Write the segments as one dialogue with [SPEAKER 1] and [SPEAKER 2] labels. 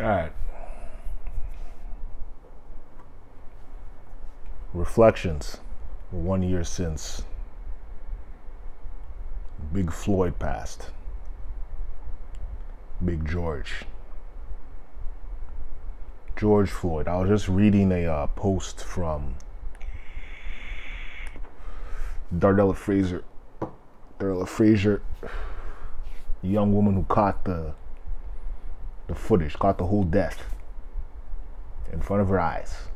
[SPEAKER 1] All right. Reflections. One year since Big Floyd passed. Big George. George Floyd. I was just reading a uh, post from Darnella Frazier. Darnella Frazier, young woman who caught the the footage, caught the whole death in front of her eyes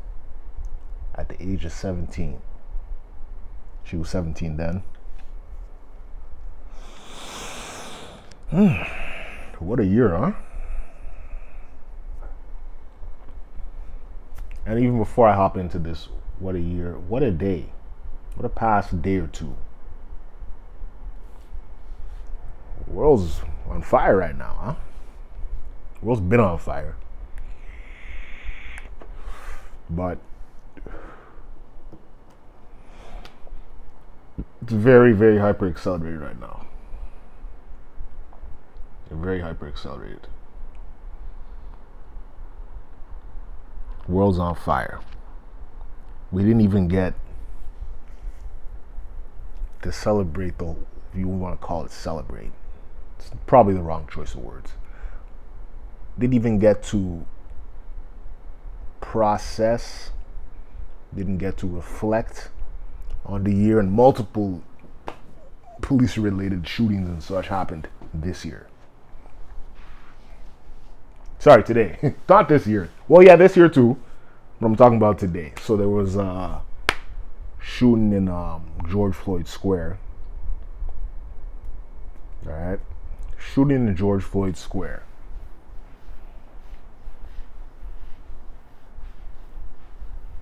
[SPEAKER 1] at the age of 17. She was 17 then. what a year, huh? And even before I hop into this, what a year, what a day, what a past day or two. The world's on fire right now, huh? World's been on fire. But it's very, very hyper accelerated right now. Very hyper accelerated. World's on fire. We didn't even get to celebrate the if you want to call it celebrate. It's probably the wrong choice of words. Didn't even get to process, didn't get to reflect on the year and multiple police related shootings and such happened this year. Sorry, today. Not this year. Well, yeah, this year too. But I'm talking about today. So there was a shooting in um, George Floyd Square. All right. Shooting in George Floyd Square.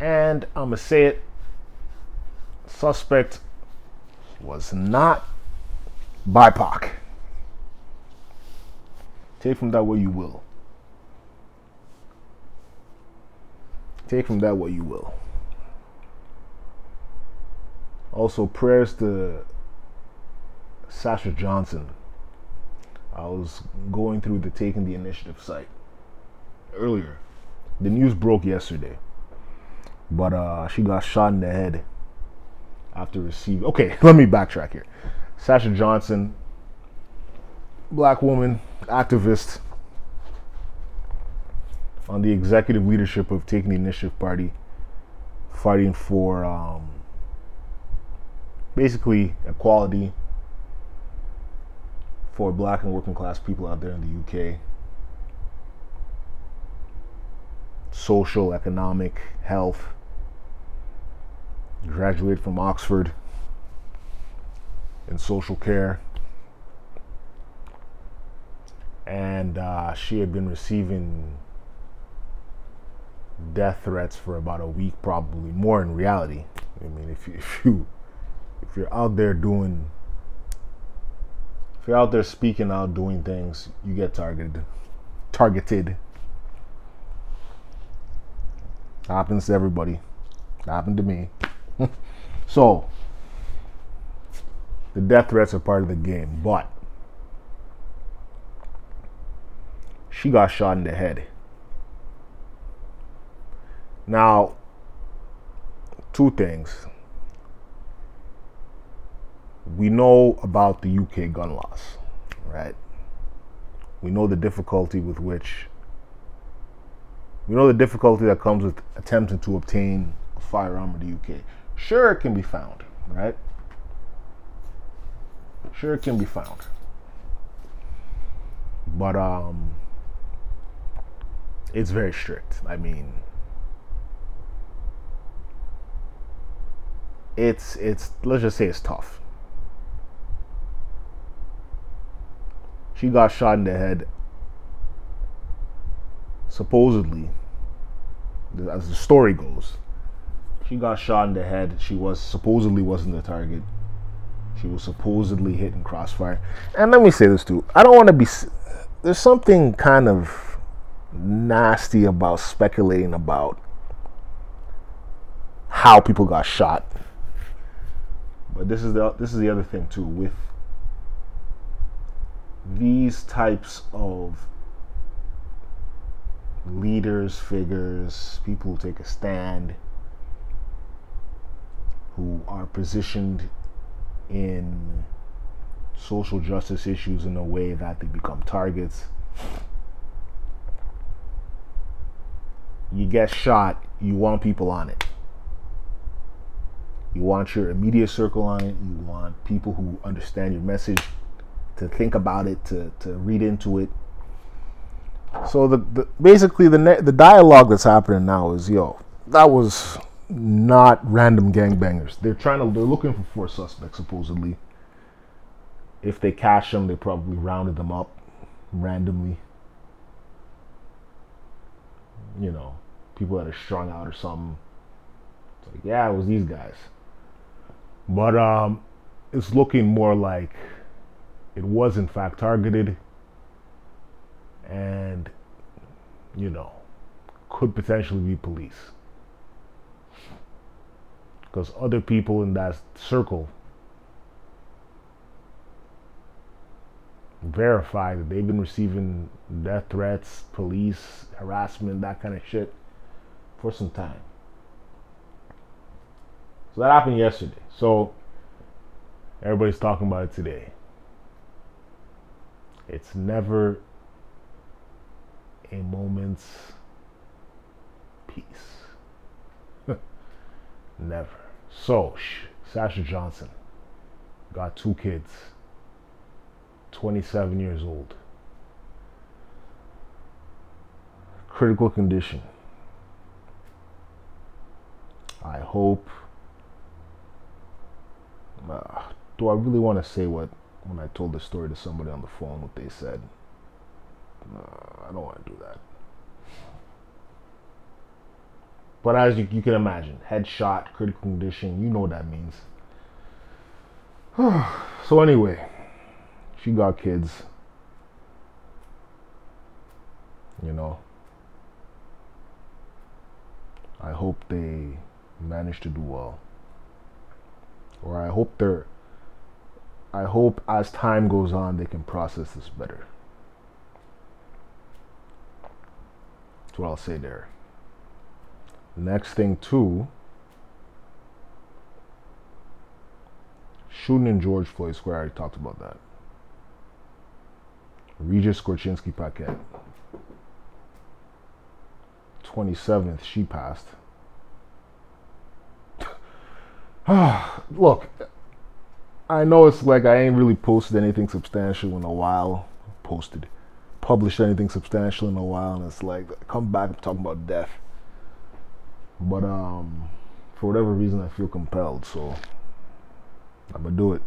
[SPEAKER 1] And I'm going to say it suspect was not BIPOC. Take from that what you will. Take from that what you will. Also, prayers to Sasha Johnson. I was going through the Taking the Initiative site earlier. The news broke yesterday, but uh, she got shot in the head after receiving. Okay, let me backtrack here. Sasha Johnson, black woman, activist on the executive leadership of Taking the Initiative Party, fighting for um, basically equality for black and working class people out there in the UK. Social, economic, health. Graduated from Oxford in social care. And uh, she had been receiving death threats for about a week, probably more in reality. I mean, if you, if you if you're out there doing if you're out there speaking out doing things, you get targeted. Targeted. Happens to everybody. Happened to me. so the death threats are part of the game, but she got shot in the head. Now, two things. We know about the UK gun laws, right? We know the difficulty with which, we know the difficulty that comes with attempting to obtain a firearm in the UK. Sure, it can be found, right? Sure, it can be found. But, um, it's very strict. I mean, it's it's let's just say it's tough. She got shot in the head. Supposedly, as the story goes, she got shot in the head. She was supposedly wasn't the target. She was supposedly hit in crossfire. And let me say this too. I don't want to be. There's something kind of nasty about speculating about how people got shot but this is the this is the other thing too with these types of leaders, figures, people who take a stand, who are positioned in social justice issues in a way that they become targets. You get shot, you want people on it. You want your immediate circle on it. You want people who understand your message to think about it, to, to read into it. So the, the basically the the dialogue that's happening now is yo that was not random gangbangers. They're trying to they're looking for four suspects supposedly. If they catch them, they probably rounded them up randomly. You know, people that are strung out or something. It's like, yeah, it was these guys. But um, it's looking more like it was in fact targeted and, you know, could potentially be police. Because other people in that circle verify that they've been receiving death threats, police harassment, that kind of shit for some time. So that happened yesterday. So everybody's talking about it today. It's never a moment's peace. never. So, Sasha Johnson got two kids, 27 years old. Critical condition. I hope uh, do I really want to say what when I told the story to somebody on the phone what they said? I don't want to do that. But as you, you can imagine, headshot, critical condition, you know what that means. so anyway, she got kids. You know. I hope they manage to do well or I hope they're I hope as time goes on they can process this better. That's what I'll say there. Next thing too shooting in George Floyd Square, I already talked about that. Regis Korchinski Paquet. 27th, she passed. Look, I know it's like I ain't really posted anything substantial in a while. Posted, published anything substantial in a while, and it's like come back and talking about death. But um, for whatever reason, I feel compelled, so I'm gonna do it.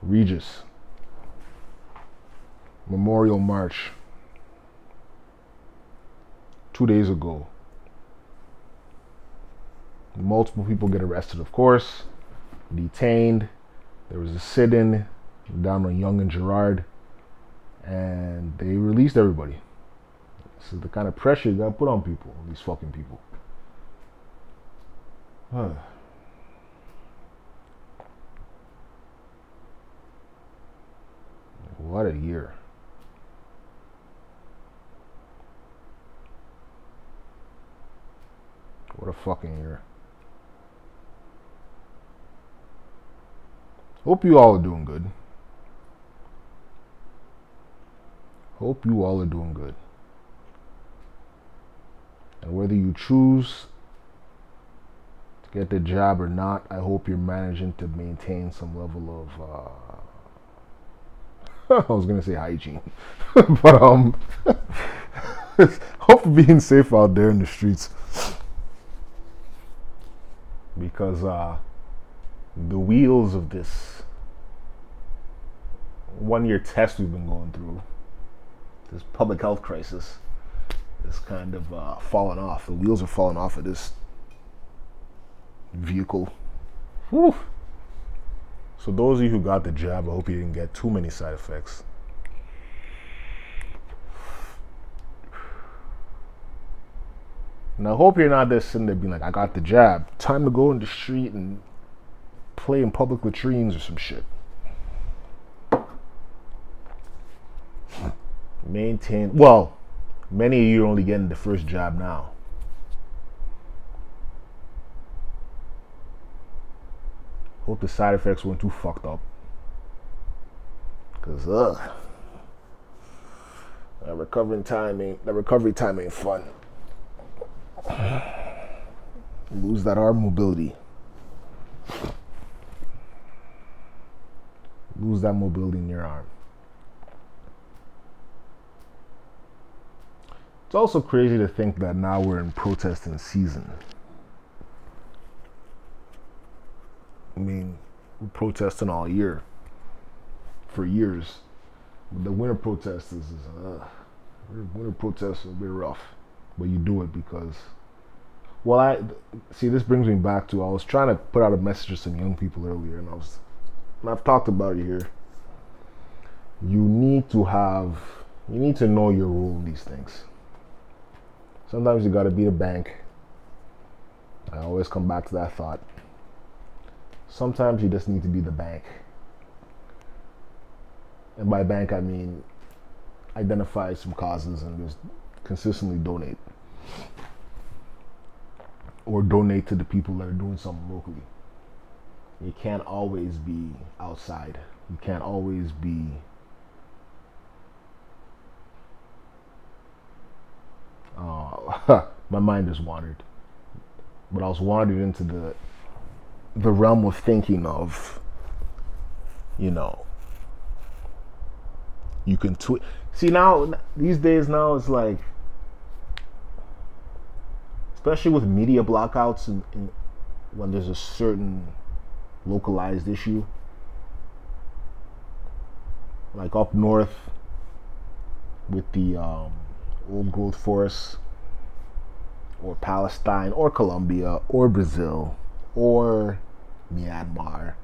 [SPEAKER 1] Regis Memorial March two days ago Multiple people get arrested, of course, detained. There was a sit in down on Yonge and Gerrard, and they released everybody. This is the kind of pressure you gotta put on people, these fucking people. Huh. What a year. What a fucking year. Hope you all are doing good. Hope you all are doing good. And whether you choose to get the job or not, I hope you're managing to maintain some level of. Uh, I was gonna say hygiene, but um, hope being safe out there in the streets because uh, the wheels of this one year test we've been going through, this public health crisis, is kind of uh, falling off. The wheels are falling off of this vehicle. Whew. So, those of you who got the jab, I hope you didn't get too many side effects. And I hope you're not just sitting there being like, I got the jab. Time to go in the street and play in public latrines or some shit. Maintain, well, Many of you are only getting the first job now. Hope the side effects weren't too fucked up. Cause ugh. That recovering time ain't that recovery time ain't fun. Lose that arm mobility. Lose that mobility in your arm. It's also crazy to think that now we're in protesting season. I mean, we're protesting all year, for years. The winter protests is, uh, winter protests are a bit rough, but you do it because. Well, I see. This brings me back to I was trying to put out a message to some young people earlier, and I was, and I've talked about it here. You need to have, you need to know your role in these things Sometimes you got to be the bank. I always come back to that thought. Sometimes you just need to be the bank. And by bank, I mean identify some causes and just consistently donate. Or donate to the people that are doing something locally. You can't always be outside. You can't always be uh, my mind has wandered. But I was wandered into the the realm of thinking of, you know, you can tweet. See now these days now it's like, especially with media blockouts and, and when there's a certain localized issue, like up north with the um, old growth forests, or Palestine, or Colombia, or Brazil, or Myanmar.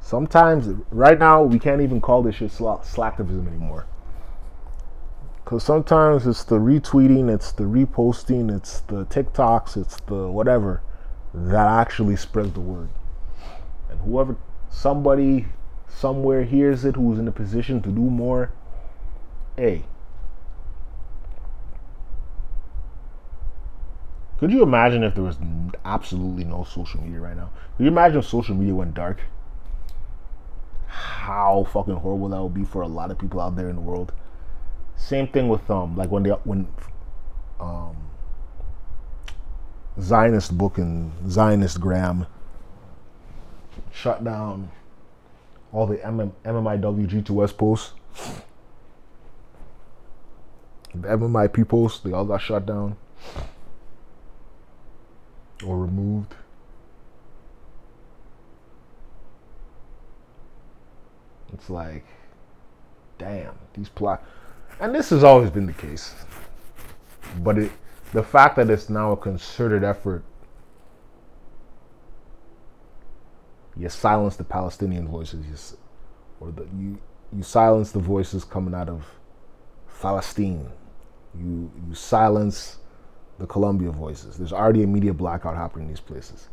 [SPEAKER 1] Sometimes, right now, we can't even call this shit slacktivism anymore. Because sometimes it's the retweeting, it's the reposting, it's the TikToks, it's the whatever that actually spreads the word. And whoever, somebody somewhere hears it who's in a position to do more, hey, Could you imagine if there was absolutely no social media right now? Could you imagine if social media went dark? How fucking horrible that would be for a lot of people out there in the world. Same thing with um, like when they when um, Zionist book and Zionist Gram shut down all the MM, MMIW G2S posts. The MMIP posts, they all got shut down or removed. It's like, damn, these plot, and this has always been the case. But it, the fact that it's now a concerted effort, you silence the Palestinian voices, you, or the, you you silence the voices coming out of Palestine. You you silence the Colombia voices. There's already a media blackout happening in these places.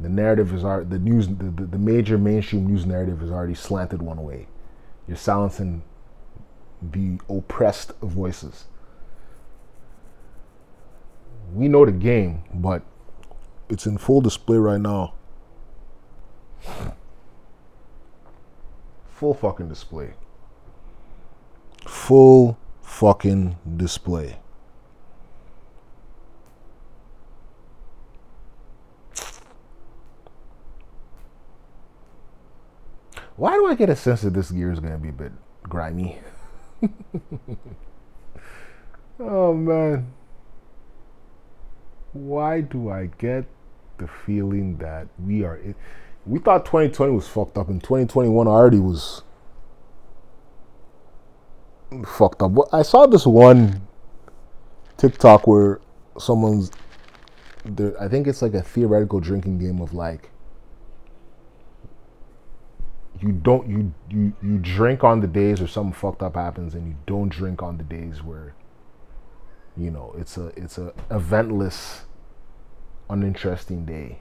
[SPEAKER 1] The narrative is already, the news, the, the, the major mainstream news narrative is already slanted one way. You're silencing the oppressed voices. We know the game, but it's in full display right now. Full fucking display. Full fucking display. Why do I get a sense that this gear is going to be a bit grimy? oh man. Why do I get the feeling that we are in, we thought 2020 was fucked up and 2021 already was fucked up. I saw this one TikTok where someone's there I think it's like a theoretical drinking game of like you don't you you you drink on the days where something fucked up happens and you don't drink on the days where you know it's a it's a eventless uninteresting day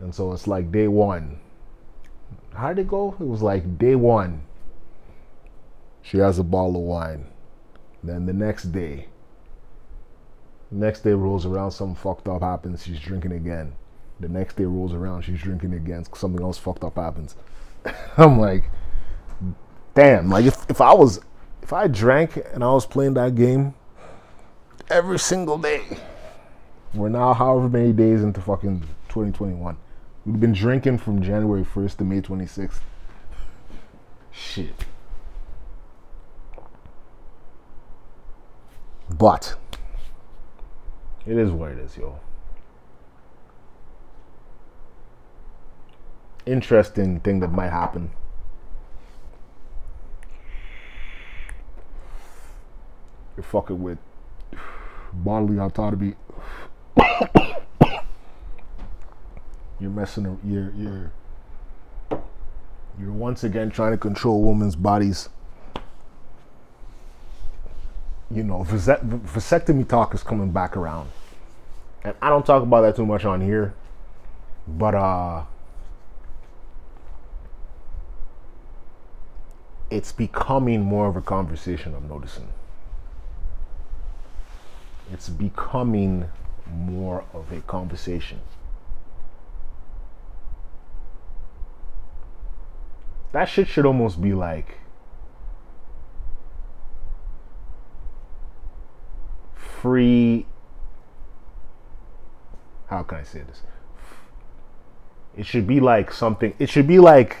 [SPEAKER 1] and so it's like day one how did it go it was like day one she has a bottle of wine. Then the next day, next day rolls around, something fucked up happens, she's drinking again. The next day rolls around, she's drinking again, something else fucked up happens. I'm like, damn, like if, if I was, if I drank and I was playing that game every single day, we're now however many days into fucking 2021. We've been drinking from January 1st to May 26th. Shit. But it is what it is, yo. Interesting thing that might happen. You're fucking with bodily autonomy. you're messing. You're you're you're once again trying to control women's bodies you know, vasectomy talk is coming back around. And I don't talk about that too much on here, but uh it's becoming more of a conversation I'm noticing. It's becoming more of a conversation. That shit should almost be like free how can I say this? It should be like something it should be like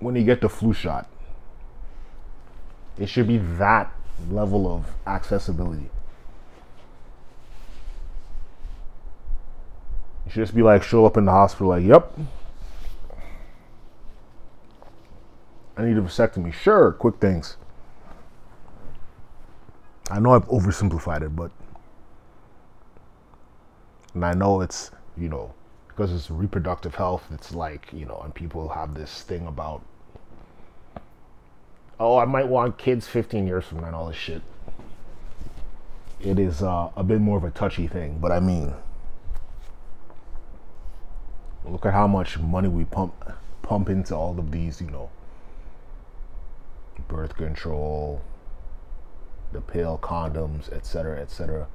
[SPEAKER 1] when you get the flu shot. It should be that level of accessibility. You should just be like show up in the hospital like, yep. I need a vasectomy. Sure, quick things. I know I've oversimplified it, but and I know it's you know because it's reproductive health. It's like you know, and people have this thing about oh, I might want kids 15 years from now and all this shit. It is uh, a bit more of a touchy thing, but I mean, look at how much money we pump pump into all of these, you know, birth control, the pill, condoms, etc., etc.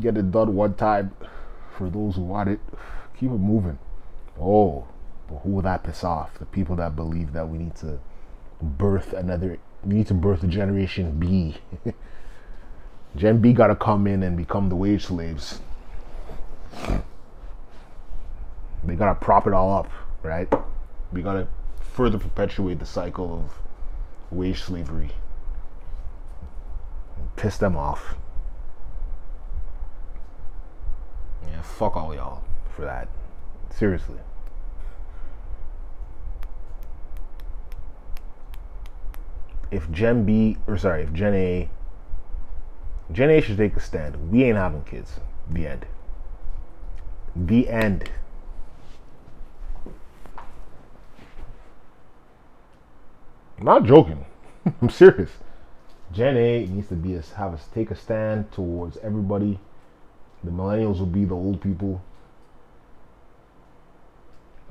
[SPEAKER 1] Get it done one time for those who want it. Keep it moving. Oh, but who will that piss off? The people that believe that we need to birth another, we need to birth a generation B. Gen B gotta come in and become the wage slaves. They gotta prop it all up, right? We gotta further perpetuate the cycle of wage slavery. Piss them off. Yeah, fuck all y'all for that. Seriously. If Gen B, or sorry, if Gen A, Gen A should take a stand. We ain't having kids. The end. The end. I'm not joking. I'm serious. Gen A needs to be a, have us take a stand towards everybody. The millennials will be the old people.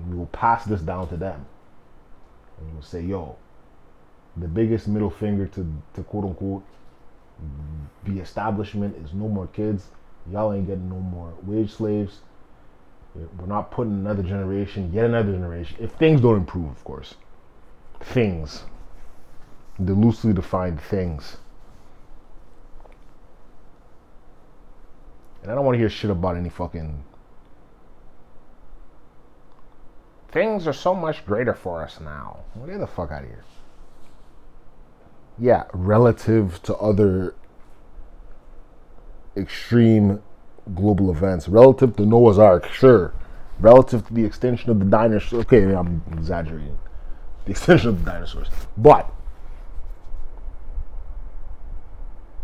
[SPEAKER 1] We will pass this down to them. And we'll say, yo, the biggest middle finger to, to quote unquote the establishment is no more kids. Y'all ain't getting no more wage slaves. We're not putting another generation, yet another generation. If things don't improve, of course. Things the loosely defined things. And I don't want to hear shit about any fucking. Things are so much greater for us now. Get the fuck out of here. Yeah, relative to other extreme global events, relative to Noah's Ark, sure. Relative to the extinction of the dinosaurs, okay, I'm exaggerating. The extinction of the dinosaurs. But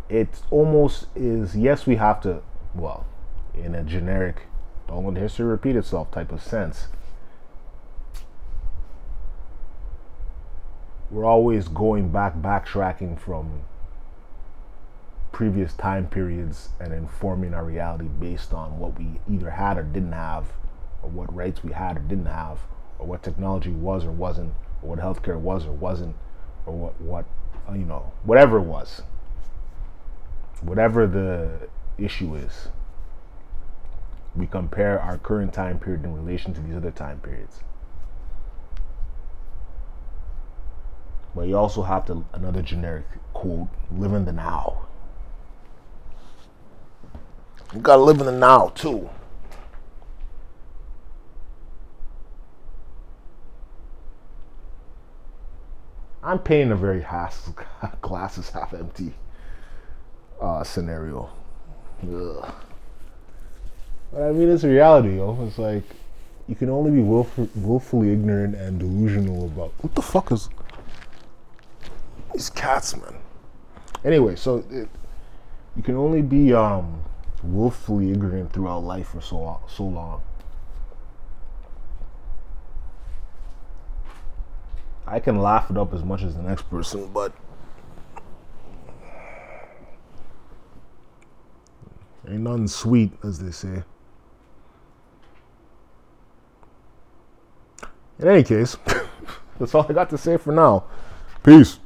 [SPEAKER 1] it almost is yes we have to well in a generic don't let history repeat itself type of sense we're always going back backtracking from previous time periods and informing our reality based on what we either had or didn't have or what rights we had or didn't have or what technology was or wasn't, or what healthcare was or wasn't, or what what uh, you know, whatever it was, whatever the issue is, we compare our current time period in relation to these other time periods. But you also have to another generic quote: "Live in the now." You gotta live in the now too. I'm painting a very half, glasses half empty uh, scenario. Ugh. But I mean, it's reality, yo. It's like you can only be willful, willfully ignorant and delusional about what the fuck is these cats, man. Anyway, so it, you can only be um, willfully ignorant throughout life for so so long. I can laugh it up as much as the next person, but ain't nothing sweet, as they say. In any case, that's all I got to say for now. Peace.